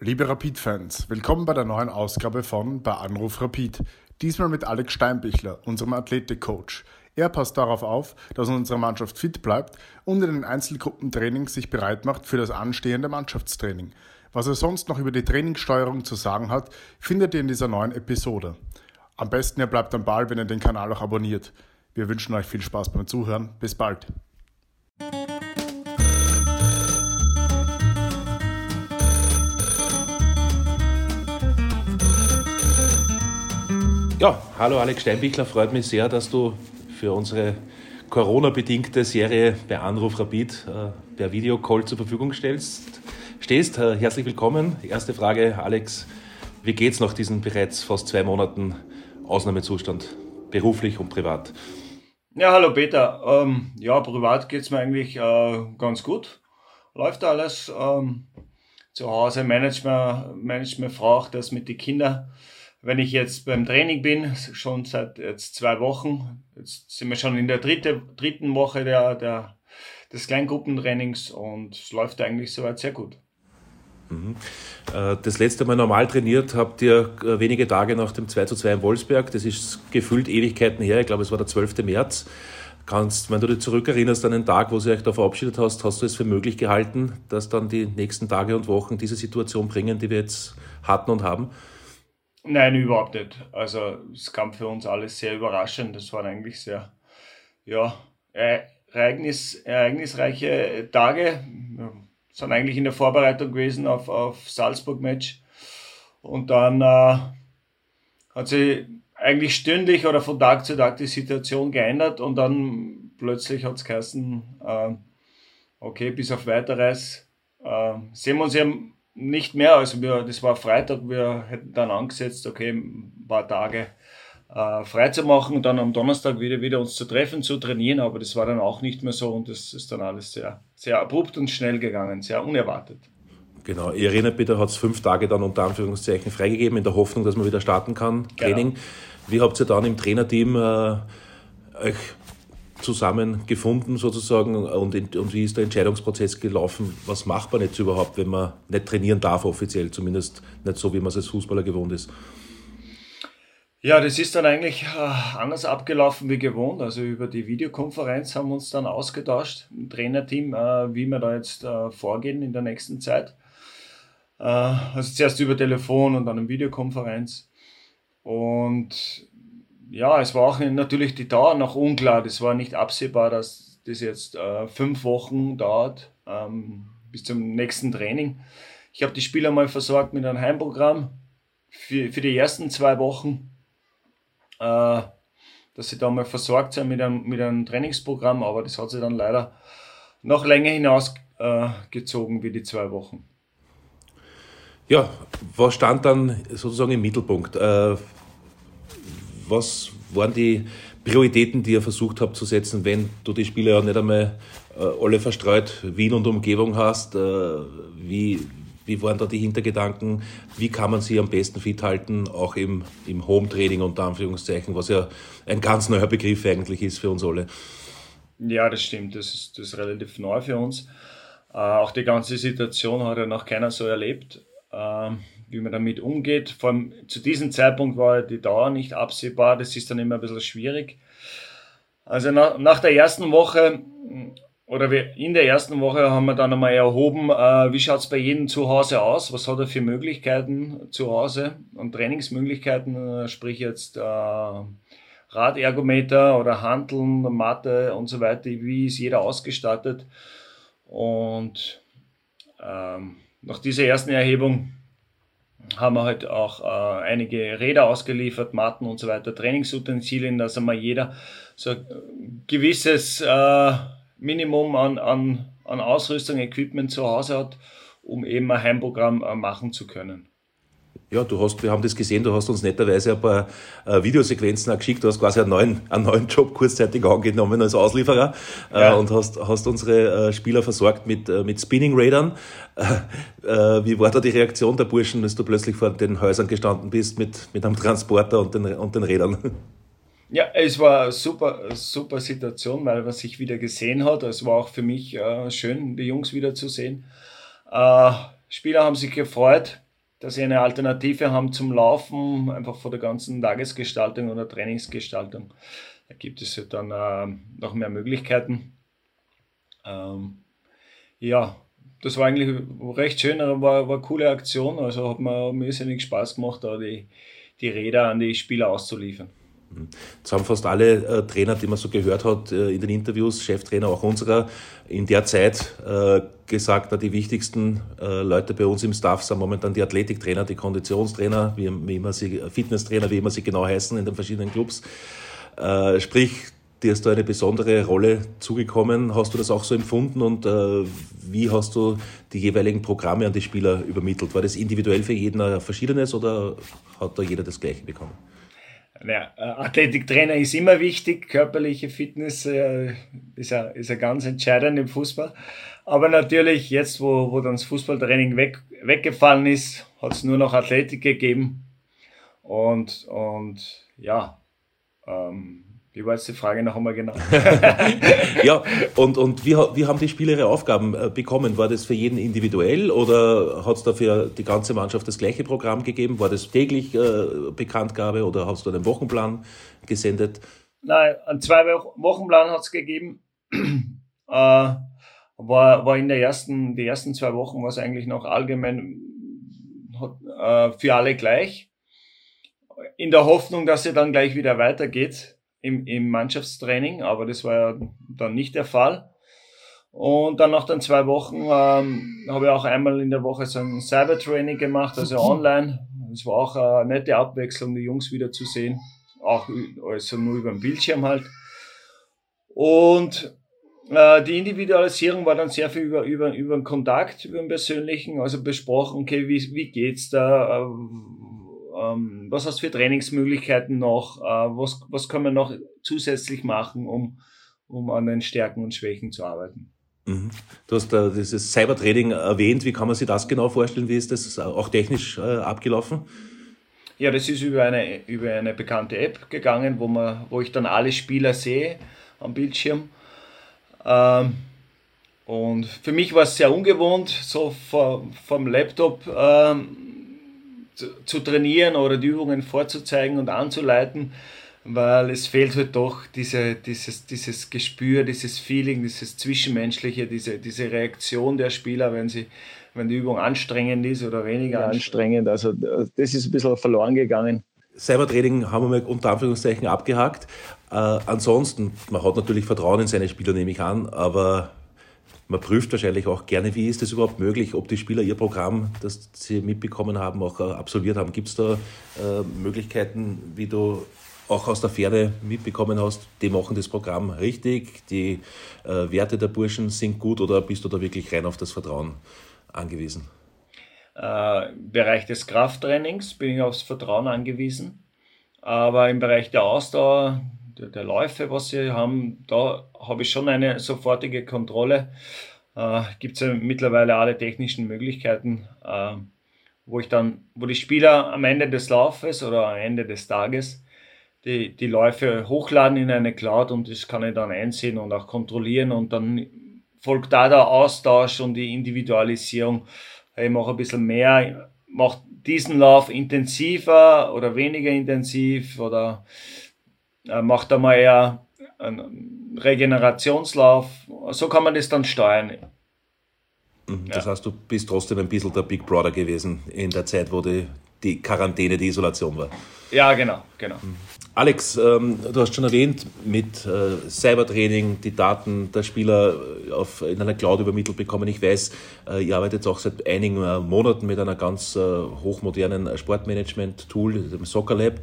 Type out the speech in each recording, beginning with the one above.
Liebe Rapid-Fans, willkommen bei der neuen Ausgabe von Bei Anruf Rapid. Diesmal mit Alex Steinbichler, unserem Athletik-Coach. Er passt darauf auf, dass unsere Mannschaft fit bleibt und in den Einzelgruppentrainings sich bereit macht für das anstehende Mannschaftstraining. Was er sonst noch über die Trainingssteuerung zu sagen hat, findet ihr in dieser neuen Episode. Am besten ihr bleibt am Ball, wenn ihr den Kanal auch abonniert. Wir wünschen euch viel Spaß beim Zuhören. Bis bald. Ja, hallo Alex Steinbichler, freut mich sehr, dass du für unsere Corona-bedingte Serie bei Anruf Rapid äh, per Videocall zur Verfügung stellst. stehst. Äh, herzlich willkommen. Erste Frage, Alex, wie geht's nach diesen bereits fast zwei Monaten Ausnahmezustand, beruflich und privat? Ja, hallo Peter. Ähm, ja, privat geht's mir eigentlich äh, ganz gut. Läuft alles. Ähm, zu Hause managt mir Frau auch das mit den Kindern wenn ich jetzt beim Training bin, schon seit jetzt zwei Wochen, jetzt sind wir schon in der dritte, dritten Woche der, der, des Kleingruppentrainings und es läuft eigentlich soweit sehr gut. Mhm. Äh, das letzte Mal normal trainiert habt ihr äh, wenige Tage nach dem 2 zu 2 in Wolfsberg. Das ist gefühlt Ewigkeiten her. Ich glaube, es war der 12. März. Kannst, wenn du dich zurückerinnerst an den Tag, wo du euch da verabschiedet hast, hast du es für möglich gehalten, dass dann die nächsten Tage und Wochen diese Situation bringen, die wir jetzt hatten und haben? Nein, überhaupt nicht. Also es kam für uns alles sehr überraschend. Das waren eigentlich sehr, ja, ereignis, ereignisreiche Tage. Wir sind eigentlich in der Vorbereitung gewesen auf, auf Salzburg-Match. Und dann äh, hat sich eigentlich stündlich oder von Tag zu Tag die Situation geändert und dann plötzlich hat es geheißen, äh, okay, bis auf weiteres äh, sehen wir uns ja nicht mehr. Also wir, das war Freitag, wir hätten dann angesetzt, okay, ein paar Tage äh, frei zu machen und dann am Donnerstag wieder, wieder uns zu treffen, zu trainieren, aber das war dann auch nicht mehr so und das ist dann alles sehr, sehr abrupt und schnell gegangen, sehr unerwartet. Genau, erinnere bitte, hat es fünf Tage dann unter Anführungszeichen freigegeben, in der Hoffnung, dass man wieder starten kann, genau. Training. Genau. Wie habt ihr dann im Trainerteam äh, euch zusammengefunden sozusagen und, und wie ist der Entscheidungsprozess gelaufen? Was macht man jetzt überhaupt, wenn man nicht trainieren darf offiziell, zumindest nicht so, wie man es als Fußballer gewohnt ist? Ja, das ist dann eigentlich äh, anders abgelaufen wie gewohnt. Also über die Videokonferenz haben wir uns dann ausgetauscht im Trainerteam, äh, wie wir da jetzt äh, vorgehen in der nächsten Zeit. also zuerst über Telefon und dann in Videokonferenz. Und ja, es war auch natürlich die Dauer noch unklar. Das war nicht absehbar, dass das jetzt äh, fünf Wochen dauert ähm, bis zum nächsten Training. Ich habe die Spieler mal versorgt mit einem Heimprogramm für, für die ersten zwei Wochen, äh, dass sie da mal versorgt sind mit einem, mit einem Trainingsprogramm, aber das hat sich dann leider noch länger hinausgezogen äh, wie die zwei Wochen. Ja, was stand dann sozusagen im Mittelpunkt? Was waren die Prioritäten, die ihr versucht habt zu setzen, wenn du die Spieler ja nicht einmal äh, alle verstreut Wien und Umgebung hast? Äh, wie, wie waren da die Hintergedanken? Wie kann man sie am besten fit halten, auch im, im Home-Training unter Anführungszeichen, was ja ein ganz neuer Begriff eigentlich ist für uns alle? Ja, das stimmt. Das ist, das ist relativ neu für uns. Äh, auch die ganze Situation hat ja noch keiner so erlebt. Ähm, wie man damit umgeht. Vor allem zu diesem Zeitpunkt war die Dauer nicht absehbar, das ist dann immer ein bisschen schwierig. Also nach, nach der ersten Woche oder wir, in der ersten Woche haben wir dann einmal erhoben, äh, wie schaut es bei jedem zu Hause aus, was hat er für Möglichkeiten zu Hause und Trainingsmöglichkeiten, sprich jetzt äh, Radergometer oder Handeln, Matte und so weiter, wie ist jeder ausgestattet. Und ähm, nach dieser ersten Erhebung haben wir halt auch äh, einige Räder ausgeliefert, Matten und so weiter, Trainingsutensilien, dass einmal jeder so ein gewisses äh, Minimum an, an, an Ausrüstung, Equipment zu Hause hat, um eben ein Heimprogramm äh, machen zu können. Ja, du hast, wir haben das gesehen, du hast uns netterweise ein paar äh, Videosequenzen auch geschickt, du hast quasi einen neuen, einen neuen Job kurzzeitig angenommen als Auslieferer äh, ja. und hast, hast unsere äh, Spieler versorgt mit, äh, mit Spinning-Radern. Äh, wie war da die Reaktion der Burschen, als du plötzlich vor den Häusern gestanden bist mit, mit einem Transporter und den, und den Rädern? Ja, es war eine super, super Situation, weil man sich wieder gesehen hat. Es war auch für mich äh, schön, die Jungs wieder zu sehen. Spieler haben sich gefreut dass sie eine Alternative haben zum Laufen, einfach vor der ganzen Tagesgestaltung oder Trainingsgestaltung. Da gibt es ja dann äh, noch mehr Möglichkeiten. Ähm, ja, das war eigentlich recht schön, war, war eine coole Aktion. Also hat mir irrsinnig Spaß gemacht, da die, die Räder an die Spieler auszuliefern. Jetzt haben fast alle äh, Trainer, die man so gehört hat äh, in den Interviews, Cheftrainer auch unserer, in der Zeit äh, gesagt, die wichtigsten äh, Leute bei uns im Staff sind momentan die Athletiktrainer, die Konditionstrainer, wie, wie immer sie, Fitnesstrainer, wie immer sie genau heißen in den verschiedenen Clubs. Äh, sprich, dir ist da eine besondere Rolle zugekommen. Hast du das auch so empfunden und äh, wie hast du die jeweiligen Programme an die Spieler übermittelt? War das individuell für jeden ein verschiedenes oder hat da jeder das gleiche bekommen? Ja, äh, Athletiktrainer ist immer wichtig, körperliche Fitness äh, ist, ja, ist ja ganz entscheidend im Fußball. Aber natürlich, jetzt, wo, wo dann das Fußballtraining weg, weggefallen ist, hat es nur noch Athletik gegeben. Und, und ja, ähm, wie war jetzt die Frage noch einmal genau? ja, und, und wie, wie haben die Spieler ihre Aufgaben äh, bekommen? War das für jeden individuell oder hat es dafür die ganze Mannschaft das gleiche Programm gegeben? War das täglich äh, Bekanntgabe oder hast du einen Wochenplan gesendet? Nein, einen zwei Wochenplan hat es gegeben. äh, war, war in der ersten, die ersten zwei Wochen war es eigentlich noch allgemein äh, für alle gleich. In der Hoffnung, dass es dann gleich wieder weitergeht im, im Mannschaftstraining, aber das war ja dann nicht der Fall. Und dann nach den zwei Wochen ähm, habe ich auch einmal in der Woche so ein Cybertraining gemacht, also online. Es war auch eine nette Abwechslung, die Jungs wieder zu sehen. Auch also nur über den Bildschirm halt. Und äh, die Individualisierung war dann sehr viel über, über, über den Kontakt, über den persönlichen, also besprochen, okay, wie, wie geht's da, äh, ähm, was hast du für Trainingsmöglichkeiten noch? Äh, was, was kann man noch zusätzlich machen, um, um an den Stärken und Schwächen zu arbeiten? Mhm. Du hast äh, dieses Cybertraining erwähnt. Wie kann man sich das genau vorstellen? Wie ist das auch technisch äh, abgelaufen? Ja, das ist über eine, über eine bekannte App gegangen, wo, man, wo ich dann alle Spieler sehe am Bildschirm. Ähm, und für mich war es sehr ungewohnt, so vor, vom Laptop ähm, zu, trainieren oder die Übungen vorzuzeigen und anzuleiten, weil es fehlt halt doch diese, dieses, dieses Gespür, dieses Feeling, dieses Zwischenmenschliche, diese, diese Reaktion der Spieler, wenn sie wenn die Übung anstrengend ist oder weniger ja, anstrengend. Also das ist ein bisschen verloren gegangen. Cybertraining haben wir mal unter Anführungszeichen abgehakt. Äh, ansonsten, man hat natürlich Vertrauen in seine Spieler, nehme ich an, aber man prüft wahrscheinlich auch gerne, wie ist es überhaupt möglich, ob die Spieler ihr Programm, das sie mitbekommen haben, auch äh, absolviert haben. Gibt es da äh, Möglichkeiten, wie du auch aus der Ferne mitbekommen hast, die machen das Programm richtig, die äh, Werte der Burschen sind gut oder bist du da wirklich rein auf das Vertrauen angewiesen? Äh, Im Bereich des Krafttrainings bin ich aufs Vertrauen angewiesen, aber im Bereich der Ausdauer der, Läufe, was sie haben, da habe ich schon eine sofortige Kontrolle. Äh, Gibt es ja mittlerweile alle technischen Möglichkeiten, äh, wo ich dann, wo die Spieler am Ende des Laufes oder am Ende des Tages die, die Läufe hochladen in eine Cloud und das kann ich dann einsehen und auch kontrollieren und dann folgt da der Austausch und die Individualisierung. Ich mache ein bisschen mehr, mache diesen Lauf intensiver oder weniger intensiv oder macht einmal eher einen Regenerationslauf. So kann man das dann steuern. Mhm, das ja. heißt, du bist trotzdem ein bisschen der Big Brother gewesen in der Zeit, wo die, die Quarantäne, die Isolation war. Ja, genau, genau. Alex, ähm, du hast schon erwähnt, mit äh, Cybertraining die Daten der Spieler äh, auf, in einer Cloud übermittelt bekommen. Ich weiß, äh, ihr arbeitet auch seit einigen äh, Monaten mit einer ganz äh, hochmodernen Sportmanagement-Tool, dem Soccer Lab.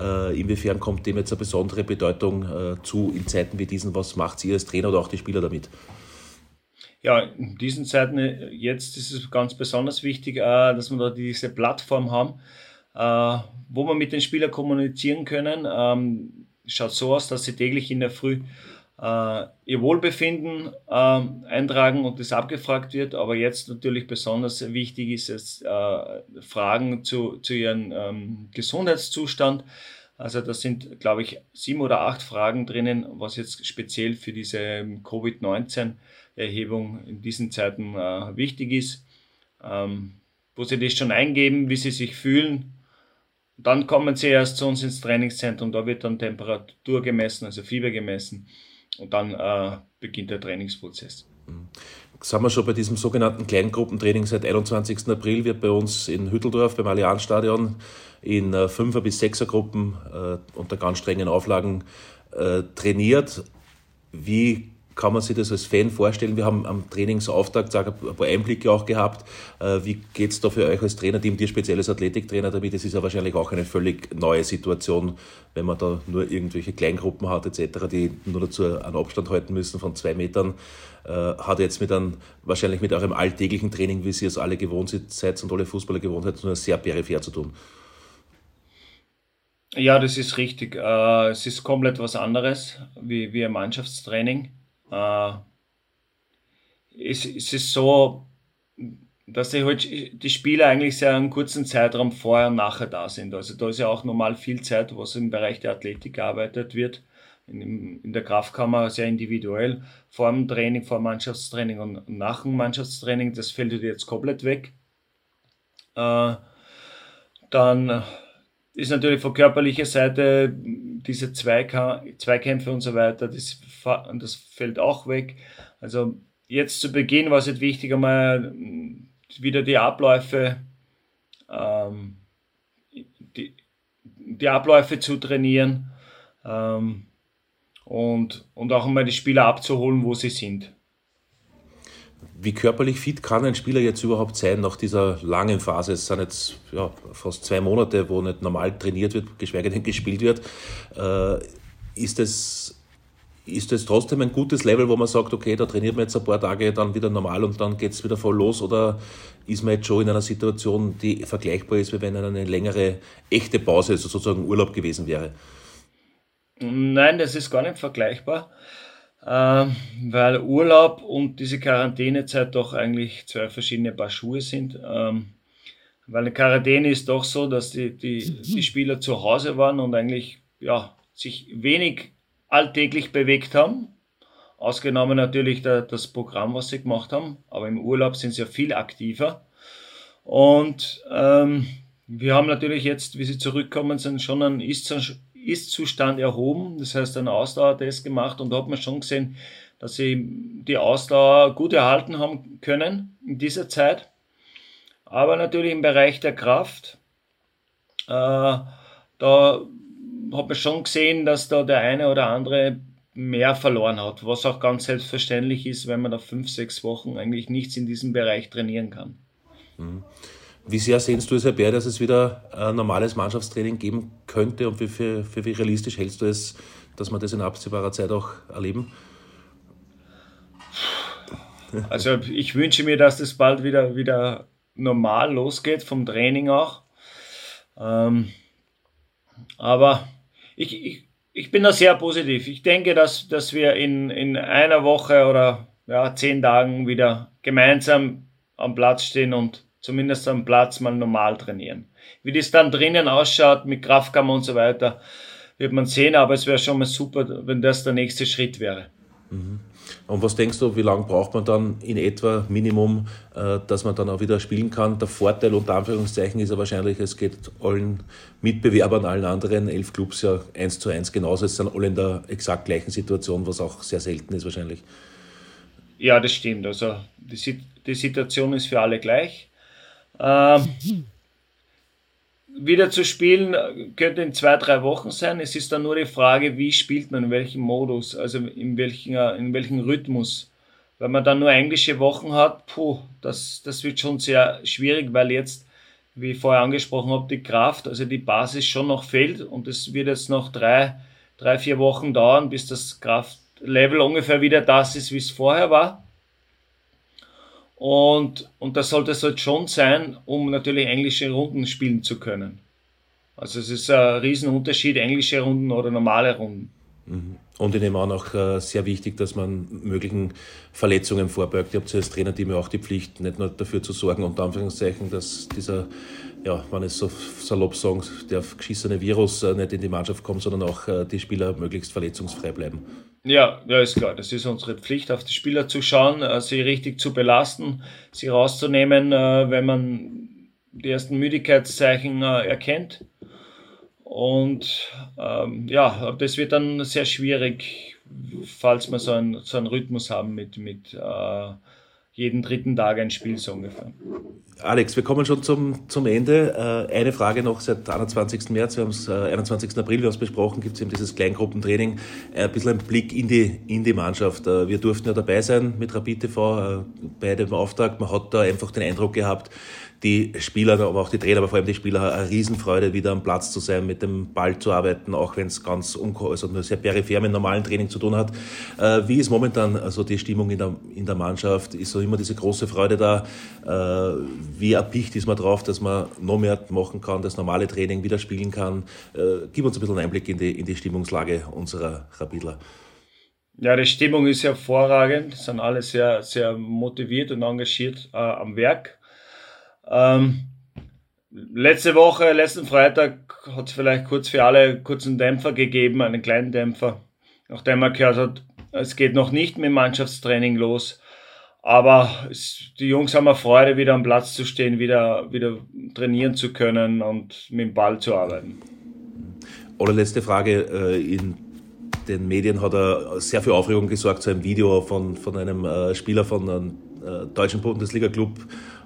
Äh, inwiefern kommt dem jetzt eine besondere Bedeutung zu in Zeiten wie diesen? Was macht ihr als Trainer oder auch die Spieler damit? Ja, in diesen Zeiten jetzt ist es ganz besonders wichtig, dass wir da diese Plattform haben äh, wo wir mit den Spielern kommunizieren können. Ähm, schaut so aus, dass sie täglich in der Früh äh, ihr Wohlbefinden äh, eintragen und das abgefragt wird. Aber jetzt natürlich besonders wichtig ist es äh, Fragen zu, zu ihrem ähm, Gesundheitszustand. Also da sind, glaube ich, sieben oder acht Fragen drinnen, was jetzt speziell für diese ähm, Covid-19-Erhebung in diesen Zeiten äh, wichtig ist. Ähm, wo sie das schon eingeben, wie sie sich fühlen. Dann kommen sie erst zu uns ins Trainingszentrum, da wird dann Temperatur gemessen, also Fieber gemessen und dann äh, beginnt der Trainingsprozess. Sind wir schon bei diesem sogenannten Kleingruppentraining seit 21. April, wird bei uns in Hütteldorf beim Allianzstadion in äh, Fünfer- bis Sechsergruppen äh, unter ganz strengen Auflagen äh, trainiert. Wie kann man sich das als Fan vorstellen? Wir haben am Trainingsauftakt ein paar Einblicke auch gehabt. Äh, wie geht es da für euch als Trainerteam, dir speziell als Athletiktrainer damit? Es ist ja wahrscheinlich auch eine völlig neue Situation, wenn man da nur irgendwelche Kleingruppen hat etc., die nur dazu einen Abstand halten müssen von zwei Metern. Äh, hat jetzt mit einem, wahrscheinlich mit eurem alltäglichen Training, wie Sie es alle gewohnt seid und alle Fußballer gewohnt seid, nur sehr peripher zu tun. Ja, das ist richtig. Äh, es ist komplett was anderes wie ein Mannschaftstraining. Äh, es, es ist so, dass die, halt, die Spieler eigentlich sehr einen kurzen Zeitraum vorher und nachher da sind. Also da ist ja auch normal viel Zeit, was im Bereich der Athletik gearbeitet wird. In, in der Kraftkammer sehr individuell. Vor dem Training, vor dem Mannschaftstraining und nach dem Mannschaftstraining, das fällt jetzt komplett weg. Äh, dann ist natürlich von körperlicher Seite diese Zweikämpfe und so weiter, das, das fällt auch weg. Also jetzt zu Beginn war es jetzt wichtig, einmal wieder die Abläufe, ähm, die, die Abläufe zu trainieren ähm, und, und auch einmal die Spieler abzuholen, wo sie sind. Wie körperlich fit kann ein Spieler jetzt überhaupt sein nach dieser langen Phase? Es sind jetzt ja, fast zwei Monate, wo nicht normal trainiert wird, geschweige denn gespielt wird. Äh, ist es ist das trotzdem ein gutes Level, wo man sagt, okay, da trainiert man jetzt ein paar Tage dann wieder normal und dann geht es wieder voll los? Oder ist man jetzt schon in einer Situation, die vergleichbar ist, wie wenn eine längere echte Pause, also sozusagen Urlaub gewesen wäre? Nein, das ist gar nicht vergleichbar ähm, weil Urlaub und diese Quarantänezeit doch eigentlich zwei verschiedene Paar Schuhe sind. Ähm, weil eine Quarantäne ist doch so, dass die, die, die Spieler zu Hause waren und eigentlich ja, sich wenig alltäglich bewegt haben. Ausgenommen natürlich das Programm, was sie gemacht haben. Aber im Urlaub sind sie ja viel aktiver. Und ähm, wir haben natürlich jetzt, wie sie zurückkommen sind, schon einen Ist-Zustand ist-Zustand erhoben, das heißt einen Ausdauertest gemacht und da hat man schon gesehen, dass sie die Ausdauer gut erhalten haben können in dieser Zeit. Aber natürlich im Bereich der Kraft, äh, da hat man schon gesehen, dass da der eine oder andere mehr verloren hat, was auch ganz selbstverständlich ist, wenn man da fünf, sechs Wochen eigentlich nichts in diesem Bereich trainieren kann. Mhm. Wie sehr sehnst du es herbei, dass es wieder ein normales Mannschaftstraining geben könnte und wie, für, für wie realistisch hältst du es, dass wir das in absehbarer Zeit auch erleben? Also ich wünsche mir, dass das bald wieder, wieder normal losgeht, vom Training auch. Ähm, aber ich, ich, ich bin da sehr positiv. Ich denke, dass, dass wir in, in einer Woche oder ja, zehn Tagen wieder gemeinsam am Platz stehen und zumindest am Platz mal normal trainieren. Wie das dann drinnen ausschaut mit Kraftkammer und so weiter, wird man sehen, aber es wäre schon mal super, wenn das der nächste Schritt wäre. Mhm. Und was denkst du, wie lange braucht man dann in etwa Minimum, äh, dass man dann auch wieder spielen kann? Der Vorteil unter Anführungszeichen ist ja wahrscheinlich, es geht allen Mitbewerbern, allen anderen elf Clubs ja eins zu eins genauso. Es sind alle in der exakt gleichen Situation, was auch sehr selten ist wahrscheinlich. Ja, das stimmt. Also die, die Situation ist für alle gleich. Ähm, wieder zu spielen könnte in zwei, drei Wochen sein. Es ist dann nur die Frage, wie spielt man, in welchem Modus, also in welchem, in welchem Rhythmus. Wenn man dann nur englische Wochen hat, puh, das, das wird schon sehr schwierig, weil jetzt, wie ich vorher angesprochen habe, die Kraft, also die Basis schon noch fehlt und es wird jetzt noch drei, drei, vier Wochen dauern, bis das Kraftlevel ungefähr wieder das ist, wie es vorher war. Und, und das sollte es halt schon sein, um natürlich englische Runden spielen zu können. Also es ist ein Riesenunterschied, englische Runden oder normale Runden. Mhm. Und ich nehme an, auch äh, sehr wichtig, dass man möglichen Verletzungen vorbeugt. Ihr habt als Trainerteam ja auch die Pflicht, nicht nur dafür zu sorgen, unter Anführungszeichen, dass dieser, ja, wenn es so salopp sagen, der geschissene Virus äh, nicht in die Mannschaft kommt, sondern auch äh, die Spieler möglichst verletzungsfrei bleiben. Ja, ja, ist klar. Das ist unsere Pflicht, auf die Spieler zu schauen, äh, sie richtig zu belasten, sie rauszunehmen, wenn man die ersten Müdigkeitszeichen erkennt. Und ähm, ja, das wird dann sehr schwierig, falls wir so einen, so einen Rhythmus haben mit, mit äh, jeden dritten Tag ein Spiel so ungefähr. Alex, wir kommen schon zum, zum Ende. Äh, eine Frage noch seit 21. März, wir haben es äh, 21. April, wir haben es besprochen, gibt es eben dieses Kleingruppentraining. Äh, ein bisschen ein Blick in die, in die Mannschaft. Äh, wir durften ja dabei sein mit Rapid TV äh, bei dem Auftrag. Man hat da einfach den Eindruck gehabt, die Spieler, aber auch die Trainer, aber vor allem die Spieler, eine Riesenfreude, wieder am Platz zu sein, mit dem Ball zu arbeiten, auch wenn es ganz also nur sehr peripher mit normalen Training zu tun hat. Äh, wie ist momentan also die Stimmung in der, in der Mannschaft? Ist so immer diese große Freude da? Äh, wie erpicht ist man drauf, dass man noch mehr machen kann, das normale Training wieder spielen kann? Äh, gib uns ein bisschen einen Einblick in die, in die Stimmungslage unserer Rapidler. Ja, die Stimmung ist hervorragend, sind alle sehr, sehr motiviert und engagiert äh, am Werk. Ähm, letzte Woche, letzten Freitag hat es vielleicht kurz für alle kurzen Dämpfer gegeben, einen kleinen Dämpfer, nachdem man gehört hat, es geht noch nicht mit dem Mannschaftstraining los. Aber die Jungs haben eine Freude, wieder am Platz zu stehen, wieder, wieder trainieren zu können und mit dem Ball zu arbeiten. Oder letzte Frage. Äh, in den Medien hat er sehr viel Aufregung gesorgt, so ein Video von, von einem äh, Spieler von einem äh, deutschen Bundesliga-Club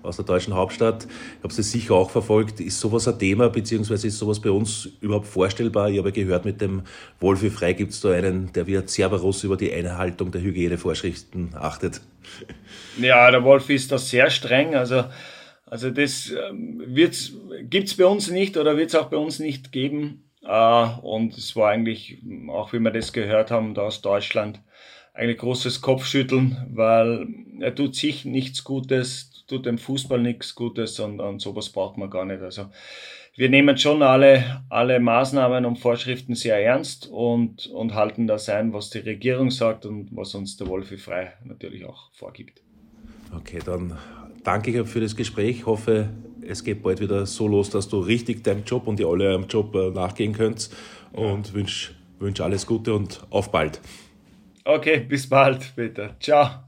aus der deutschen Hauptstadt. Ich habe es sicher auch verfolgt. Ist sowas ein Thema, beziehungsweise ist sowas bei uns überhaupt vorstellbar? Ich habe gehört, mit dem Wolfi Frei gibt es da einen, der wie ein Cerberus über die Einhaltung der Hygienevorschriften achtet. Ja, der Wolfi ist da sehr streng. Also, also das ähm, gibt es bei uns nicht oder wird es auch bei uns nicht geben. Uh, und es war eigentlich, auch wie wir das gehört haben, da aus Deutschland, eigentlich großes Kopfschütteln, weil er tut sich nichts Gutes, tut dem Fußball nichts Gutes und, und sowas braucht man gar nicht. Also wir nehmen schon alle, alle Maßnahmen und Vorschriften sehr ernst und, und halten das ein, was die Regierung sagt und was uns der Wolfi Frei natürlich auch vorgibt. Okay, dann danke ich für das Gespräch. Ich hoffe, es geht bald wieder so los, dass du richtig deinem Job und ihr alle eurem Job äh, nachgehen könnt. Und ja. wünsche wünsch alles Gute und auf bald. Okay, bis bald, bitte. Ciao.